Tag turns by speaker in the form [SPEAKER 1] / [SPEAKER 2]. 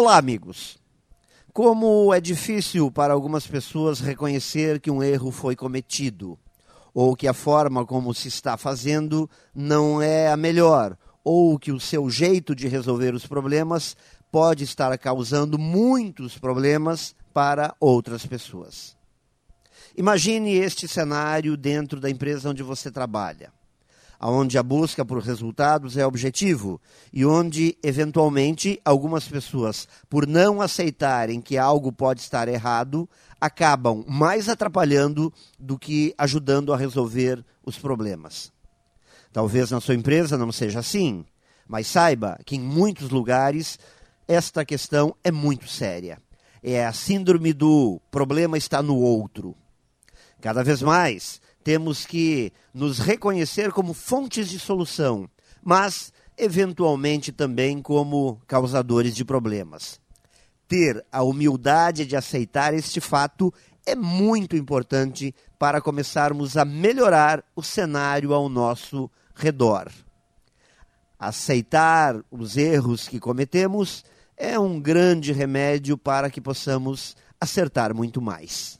[SPEAKER 1] Olá, amigos. Como é difícil para algumas pessoas reconhecer que um erro foi cometido, ou que a forma como se está fazendo não é a melhor, ou que o seu jeito de resolver os problemas pode estar causando muitos problemas para outras pessoas. Imagine este cenário dentro da empresa onde você trabalha onde a busca por resultados é objetivo e onde, eventualmente, algumas pessoas, por não aceitarem que algo pode estar errado, acabam mais atrapalhando do que ajudando a resolver os problemas. Talvez na sua empresa não seja assim, mas saiba que em muitos lugares esta questão é muito séria. É a síndrome do problema está no outro. Cada vez mais, temos que nos reconhecer como fontes de solução, mas eventualmente também como causadores de problemas. Ter a humildade de aceitar este fato é muito importante para começarmos a melhorar o cenário ao nosso redor. Aceitar os erros que cometemos é um grande remédio para que possamos acertar muito mais.